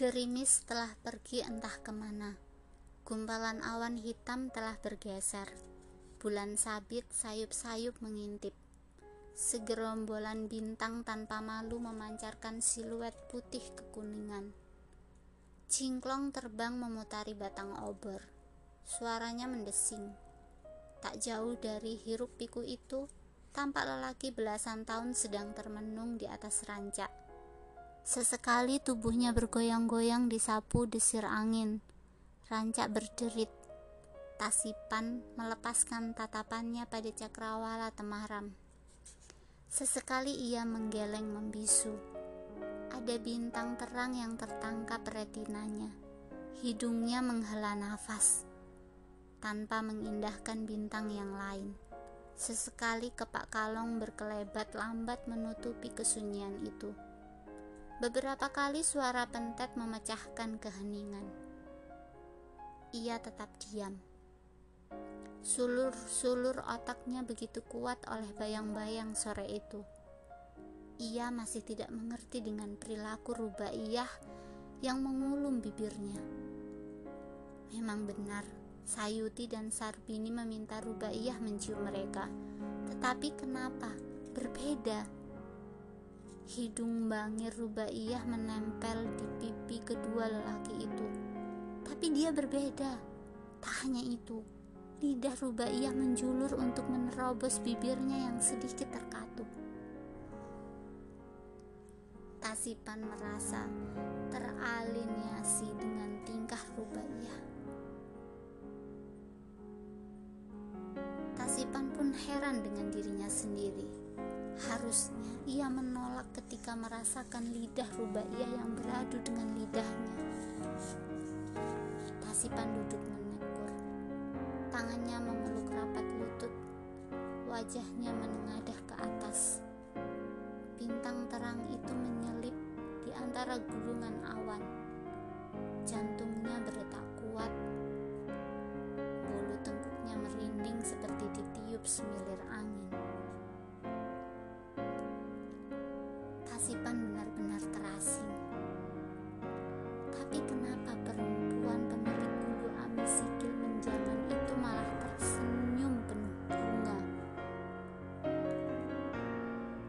Gerimis telah pergi entah ke mana. Gumpalan awan hitam telah bergeser. Bulan sabit sayup-sayup mengintip. Segerombolan bintang tanpa malu memancarkan siluet putih kekuningan. Cingklong terbang memutari batang obor. Suaranya mendesing. Tak jauh dari hiruk piku itu, tampak lelaki belasan tahun sedang termenung di atas rancak Sesekali tubuhnya bergoyang-goyang disapu desir angin. Rancak berderit. Tasipan melepaskan tatapannya pada cakrawala temaram. Sesekali ia menggeleng membisu. Ada bintang terang yang tertangkap retinanya. Hidungnya menghela nafas tanpa mengindahkan bintang yang lain. Sesekali kepak kalong berkelebat lambat menutupi kesunyian itu. Beberapa kali suara pentet memecahkan keheningan. Ia tetap diam. Sulur-sulur otaknya begitu kuat oleh bayang-bayang sore itu. Ia masih tidak mengerti dengan perilaku rubaiyah yang mengulum bibirnya. Memang benar, Sayuti dan Sarbini meminta rubaiyah mencium mereka. Tetapi kenapa? Berbeda Hidung bangir Rubaiyah menempel di pipi kedua lelaki itu. Tapi dia berbeda. Tak hanya itu, lidah Rubaiyah menjulur untuk menerobos bibirnya yang sedikit terkatup. Tasipan merasa teraliniasi dengan tingkah Rubaiyah. Tasipan pun heran dengan dirinya sendiri Harusnya ia menolak ketika merasakan lidah Rubaiyah yang beradu dengan lidahnya. Tasipan duduk menekur. Tangannya memeluk rapat lutut. Wajahnya menengadah ke atas. Bintang terang itu menyelip di antara gulungan awan. Jantungnya berdetak kuat. Bulu tengkuknya merinding seperti ditiup semilir angin. Tapi kenapa perempuan pemilik bulu amis sikil itu malah tersenyum penuh bunga?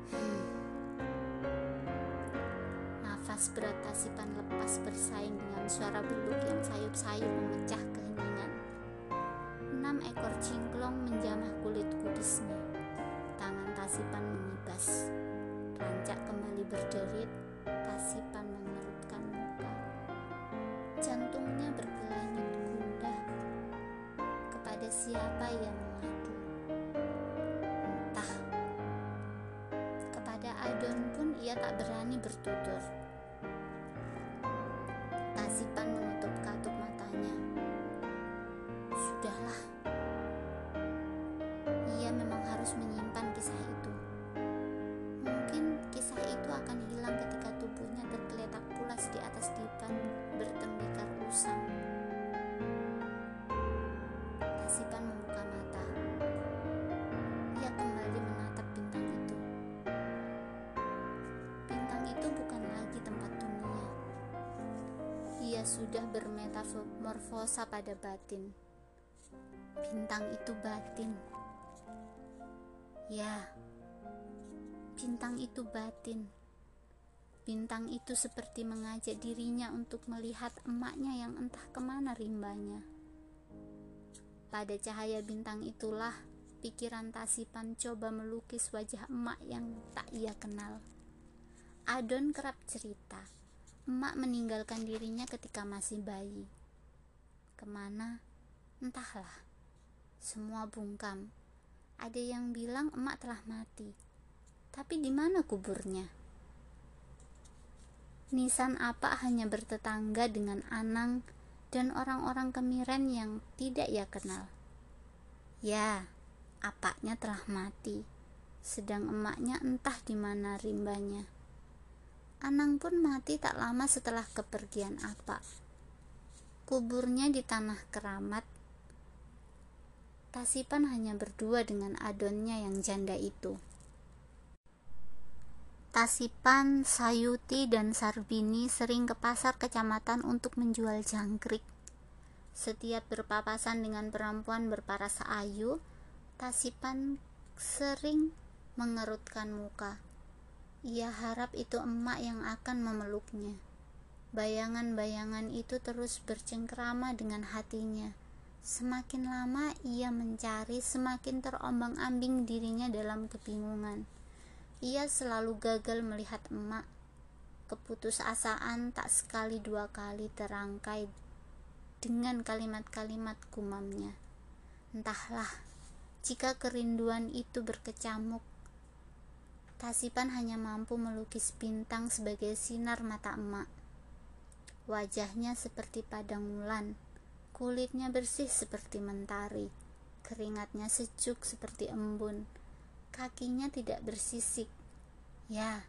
Hmm. Nafas berat Tasipan lepas bersaing dengan suara buluk yang sayup-sayup memecah keheningan. Enam ekor cingklong menjamah kulit kudisnya. Tangan Tasipan mengibas. Rancak kembali berderit, Tasipan mengerutkan muka. Jantungnya bergelanyut gundah. Kepada siapa ia mengadu? Entah. Kepada Adon pun ia tak berani bertutur. Tasipan menutup katup matanya. Sudahlah. Ia memang harus menyimpan kisah itu akan hilang ketika tubuhnya di atas dipan bertembikar usang. Tasipan membuka mata. Ia kembali menatap bintang itu. Bintang itu bukan lagi tempat dunia. Ia sudah bermetamorfosa pada batin. Bintang itu batin. Ya, bintang itu batin. Bintang itu seperti mengajak dirinya untuk melihat emaknya yang entah ke mana rimbanya. Pada cahaya bintang itulah pikiran Tasipan coba melukis wajah emak yang tak ia kenal. Adon kerap cerita, emak meninggalkan dirinya ketika masih bayi. Ke mana? Entahlah. Semua bungkam. Ada yang bilang emak telah mati. Tapi di mana kuburnya? Nisan apa hanya bertetangga dengan Anang dan orang-orang kemiren yang tidak ia kenal. Ya, apaknya telah mati, sedang emaknya entah di mana rimbanya. Anang pun mati tak lama setelah kepergian apa. Kuburnya di tanah keramat. Tasipan hanya berdua dengan adonnya yang janda itu. Tasipan, Sayuti, dan Sarbini sering ke pasar kecamatan untuk menjual jangkrik. Setiap berpapasan dengan perempuan berparas ayu, Tasipan sering mengerutkan muka. Ia harap itu emak yang akan memeluknya. Bayangan-bayangan itu terus bercengkrama dengan hatinya. Semakin lama ia mencari, semakin terombang-ambing dirinya dalam kebingungan. Ia selalu gagal melihat emak. Keputusasaan tak sekali dua kali terangkai dengan kalimat-kalimat gumamnya. Entahlah, jika kerinduan itu berkecamuk, Tasipan hanya mampu melukis bintang sebagai sinar mata emak. Wajahnya seperti padang mulan, kulitnya bersih seperti mentari, keringatnya sejuk seperti embun kakinya tidak bersisik. Ya,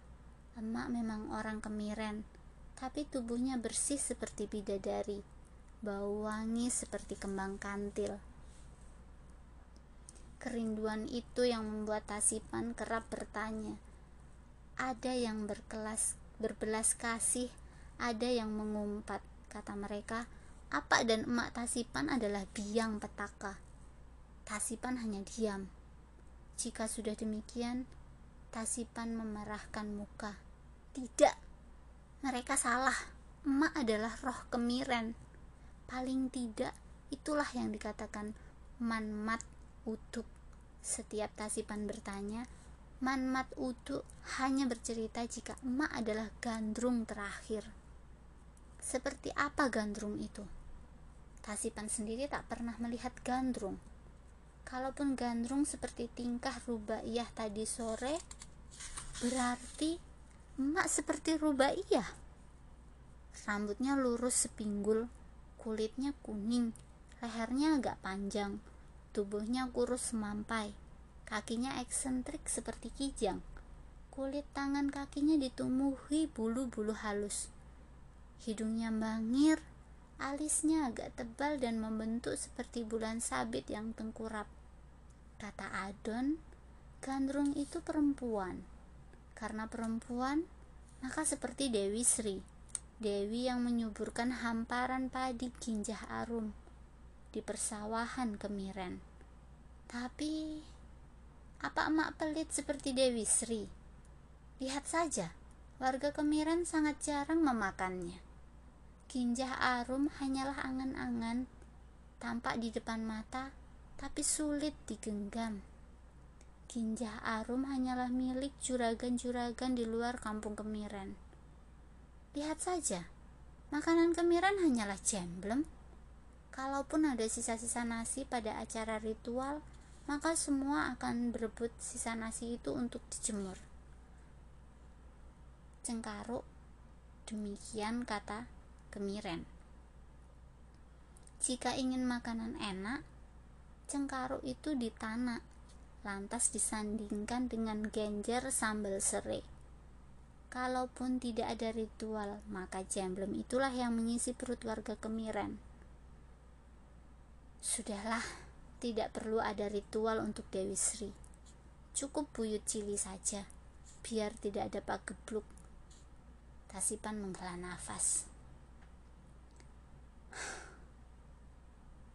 emak memang orang kemiren, tapi tubuhnya bersih seperti bidadari, bau wangi seperti kembang kantil. Kerinduan itu yang membuat Tasipan kerap bertanya. Ada yang berkelas, berbelas kasih, ada yang mengumpat. Kata mereka, apa dan emak Tasipan adalah biang petaka. Tasipan hanya diam. Jika sudah demikian, Tasipan memerahkan muka. Tidak, mereka salah. Emak adalah roh kemiren. Paling tidak, itulah yang dikatakan manmat utuk. Setiap Tasipan bertanya, manmat utuk hanya bercerita jika emak adalah gandrung terakhir. Seperti apa gandrung itu? Tasipan sendiri tak pernah melihat gandrung kalaupun gandrung seperti tingkah rubaiyah tadi sore berarti emak seperti rubaiyah. Rambutnya lurus sepinggul kulitnya kuning lehernya agak panjang tubuhnya kurus semampai kakinya eksentrik seperti kijang. Kulit tangan kakinya ditumbuhi bulu-bulu halus. Hidungnya bangir alisnya agak tebal dan membentuk seperti bulan sabit yang tengkurap Kata Adon, gandrung itu perempuan. Karena perempuan, maka seperti Dewi Sri, Dewi yang menyuburkan hamparan padi ginjah arum di persawahan kemiren. Tapi, apa emak pelit seperti Dewi Sri? Lihat saja, warga kemiren sangat jarang memakannya. Ginjah arum hanyalah angan-angan, tampak di depan mata, tapi sulit digenggam. Ginjah arum hanyalah milik juragan-juragan di luar kampung kemiren. Lihat saja, makanan kemiren hanyalah jemblem. Kalaupun ada sisa-sisa nasi pada acara ritual, maka semua akan berebut sisa nasi itu untuk dijemur. Cengkaruk, demikian kata kemiren. Jika ingin makanan enak, cengkaruk itu ditanak, lantas disandingkan dengan genjer sambal serai. Kalaupun tidak ada ritual, maka jemblem itulah yang mengisi perut warga kemiren. Sudahlah, tidak perlu ada ritual untuk Dewi Sri. Cukup buyut cili saja, biar tidak ada pagebluk. Tasipan menghela nafas.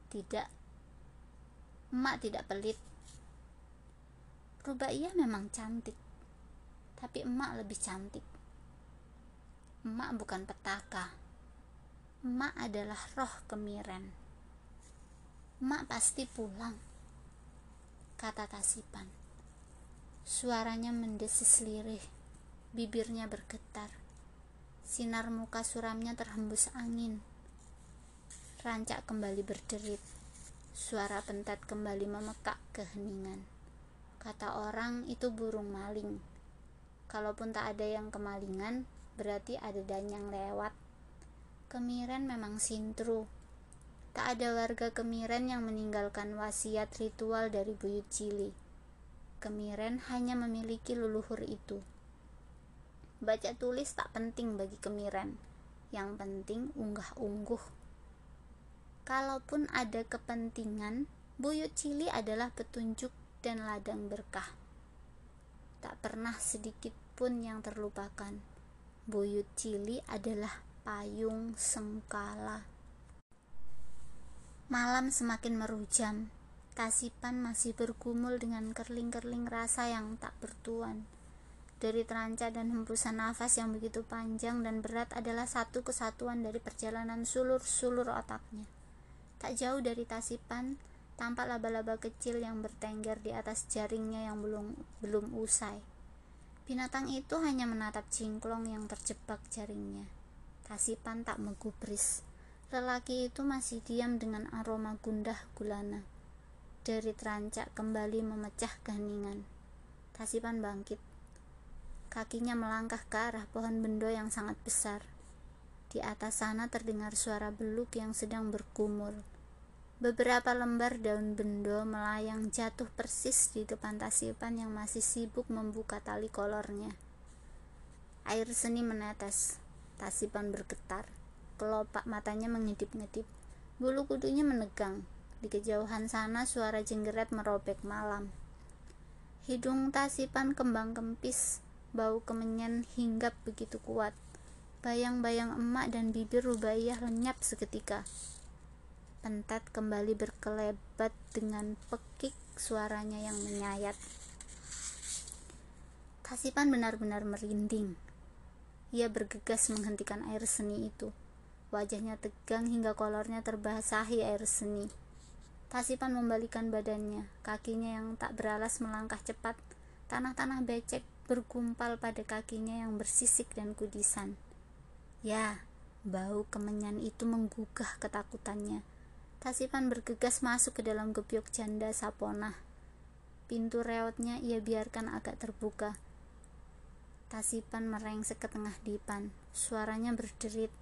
Tidak, Emak tidak pelit. Rubaiyah memang cantik, tapi emak lebih cantik. Emak bukan petaka. Emak adalah roh kemiren. Emak pasti pulang, kata Tasipan. Suaranya mendesis lirih, bibirnya bergetar. Sinar muka suramnya terhembus angin. Rancak kembali berderit Suara pentat kembali memekak keheningan. Kata orang itu burung maling. Kalaupun tak ada yang kemalingan, berarti ada danyang lewat. Kemiren memang sintru. Tak ada warga Kemiren yang meninggalkan wasiat ritual dari buyut cili. Kemiren hanya memiliki leluhur itu. Baca tulis tak penting bagi Kemiren. Yang penting unggah-ungguh Kalaupun ada kepentingan, buyut cili adalah petunjuk dan ladang berkah. Tak pernah sedikit pun yang terlupakan. Buyut Cili adalah payung sengkala. Malam semakin merujam. Tasipan masih bergumul dengan kerling-kerling rasa yang tak bertuan. Dari teranca dan hembusan nafas yang begitu panjang dan berat adalah satu kesatuan dari perjalanan sulur-sulur otaknya. Tak jauh dari Tasipan, tampak laba-laba kecil yang bertengger di atas jaringnya yang belum belum usai. Binatang itu hanya menatap cingklong yang terjebak jaringnya. Tasipan tak menggubris. Lelaki itu masih diam dengan aroma gundah gulana. Dari terancak kembali memecah keheningan. Tasipan bangkit. Kakinya melangkah ke arah pohon bendo yang sangat besar. Di atas sana terdengar suara beluk yang sedang berkumur. Beberapa lembar daun bendo melayang jatuh persis di depan Tasipan yang masih sibuk membuka tali kolornya. Air seni menetes. Tasipan bergetar. Kelopak matanya mengedip-ngedip. Bulu kudunya menegang. Di kejauhan sana suara jenggeret merobek malam. Hidung Tasipan kembang kempis. Bau kemenyan hinggap begitu kuat. Bayang-bayang emak dan bibir Rubaiyah lenyap seketika. Pentat kembali berkelebat dengan pekik suaranya yang menyayat. Kasipan benar-benar merinding. Ia bergegas menghentikan air seni itu. Wajahnya tegang hingga kolornya terbasahi air seni. Tasipan membalikan badannya, kakinya yang tak beralas melangkah cepat. Tanah-tanah becek bergumpal pada kakinya yang bersisik dan kudisan. Ya, bau kemenyan itu menggugah ketakutannya Tasipan bergegas masuk ke dalam gebyok janda Sapona. Pintu reotnya ia biarkan agak terbuka. Tasipan merengsek ke tengah dipan. Suaranya berderit.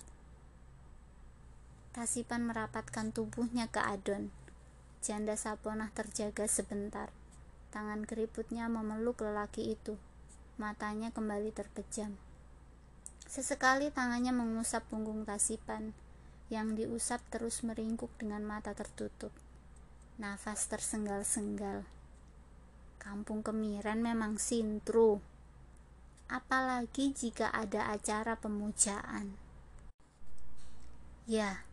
Tasipan merapatkan tubuhnya ke adon. Janda Sapona terjaga sebentar. Tangan keriputnya memeluk lelaki itu. Matanya kembali terpejam. Sesekali tangannya mengusap punggung Tasipan yang diusap terus meringkuk dengan mata tertutup. Nafas tersenggal-senggal. Kampung Kemiren memang sintru. Apalagi jika ada acara pemujaan. Ya,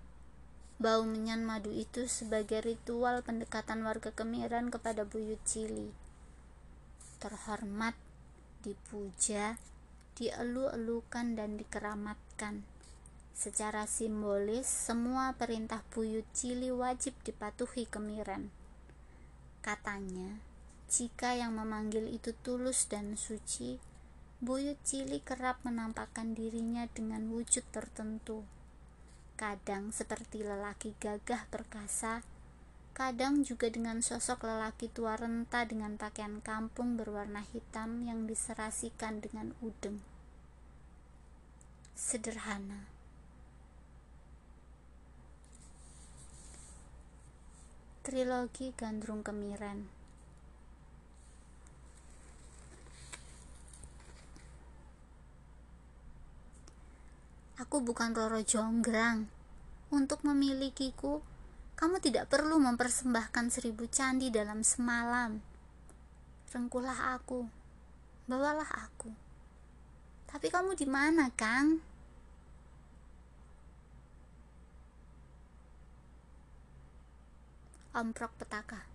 bau menyan madu itu sebagai ritual pendekatan warga Kemiren kepada Buyut Cili. Terhormat, dipuja, dielu-elukan dan dikeramatkan Secara simbolis, semua perintah buyut cili wajib dipatuhi kemiren. Katanya, jika yang memanggil itu tulus dan suci, buyut cili kerap menampakkan dirinya dengan wujud tertentu. Kadang seperti lelaki gagah perkasa, kadang juga dengan sosok lelaki tua renta dengan pakaian kampung berwarna hitam yang diserasikan dengan udeng. Sederhana Trilogi Gandrung Kemiren Aku bukan Roro Jonggrang. Untuk memilikiku, kamu tidak perlu mempersembahkan seribu candi dalam semalam. Rengkulah aku, bawalah aku. Tapi kamu di mana, Kang? amprok petaka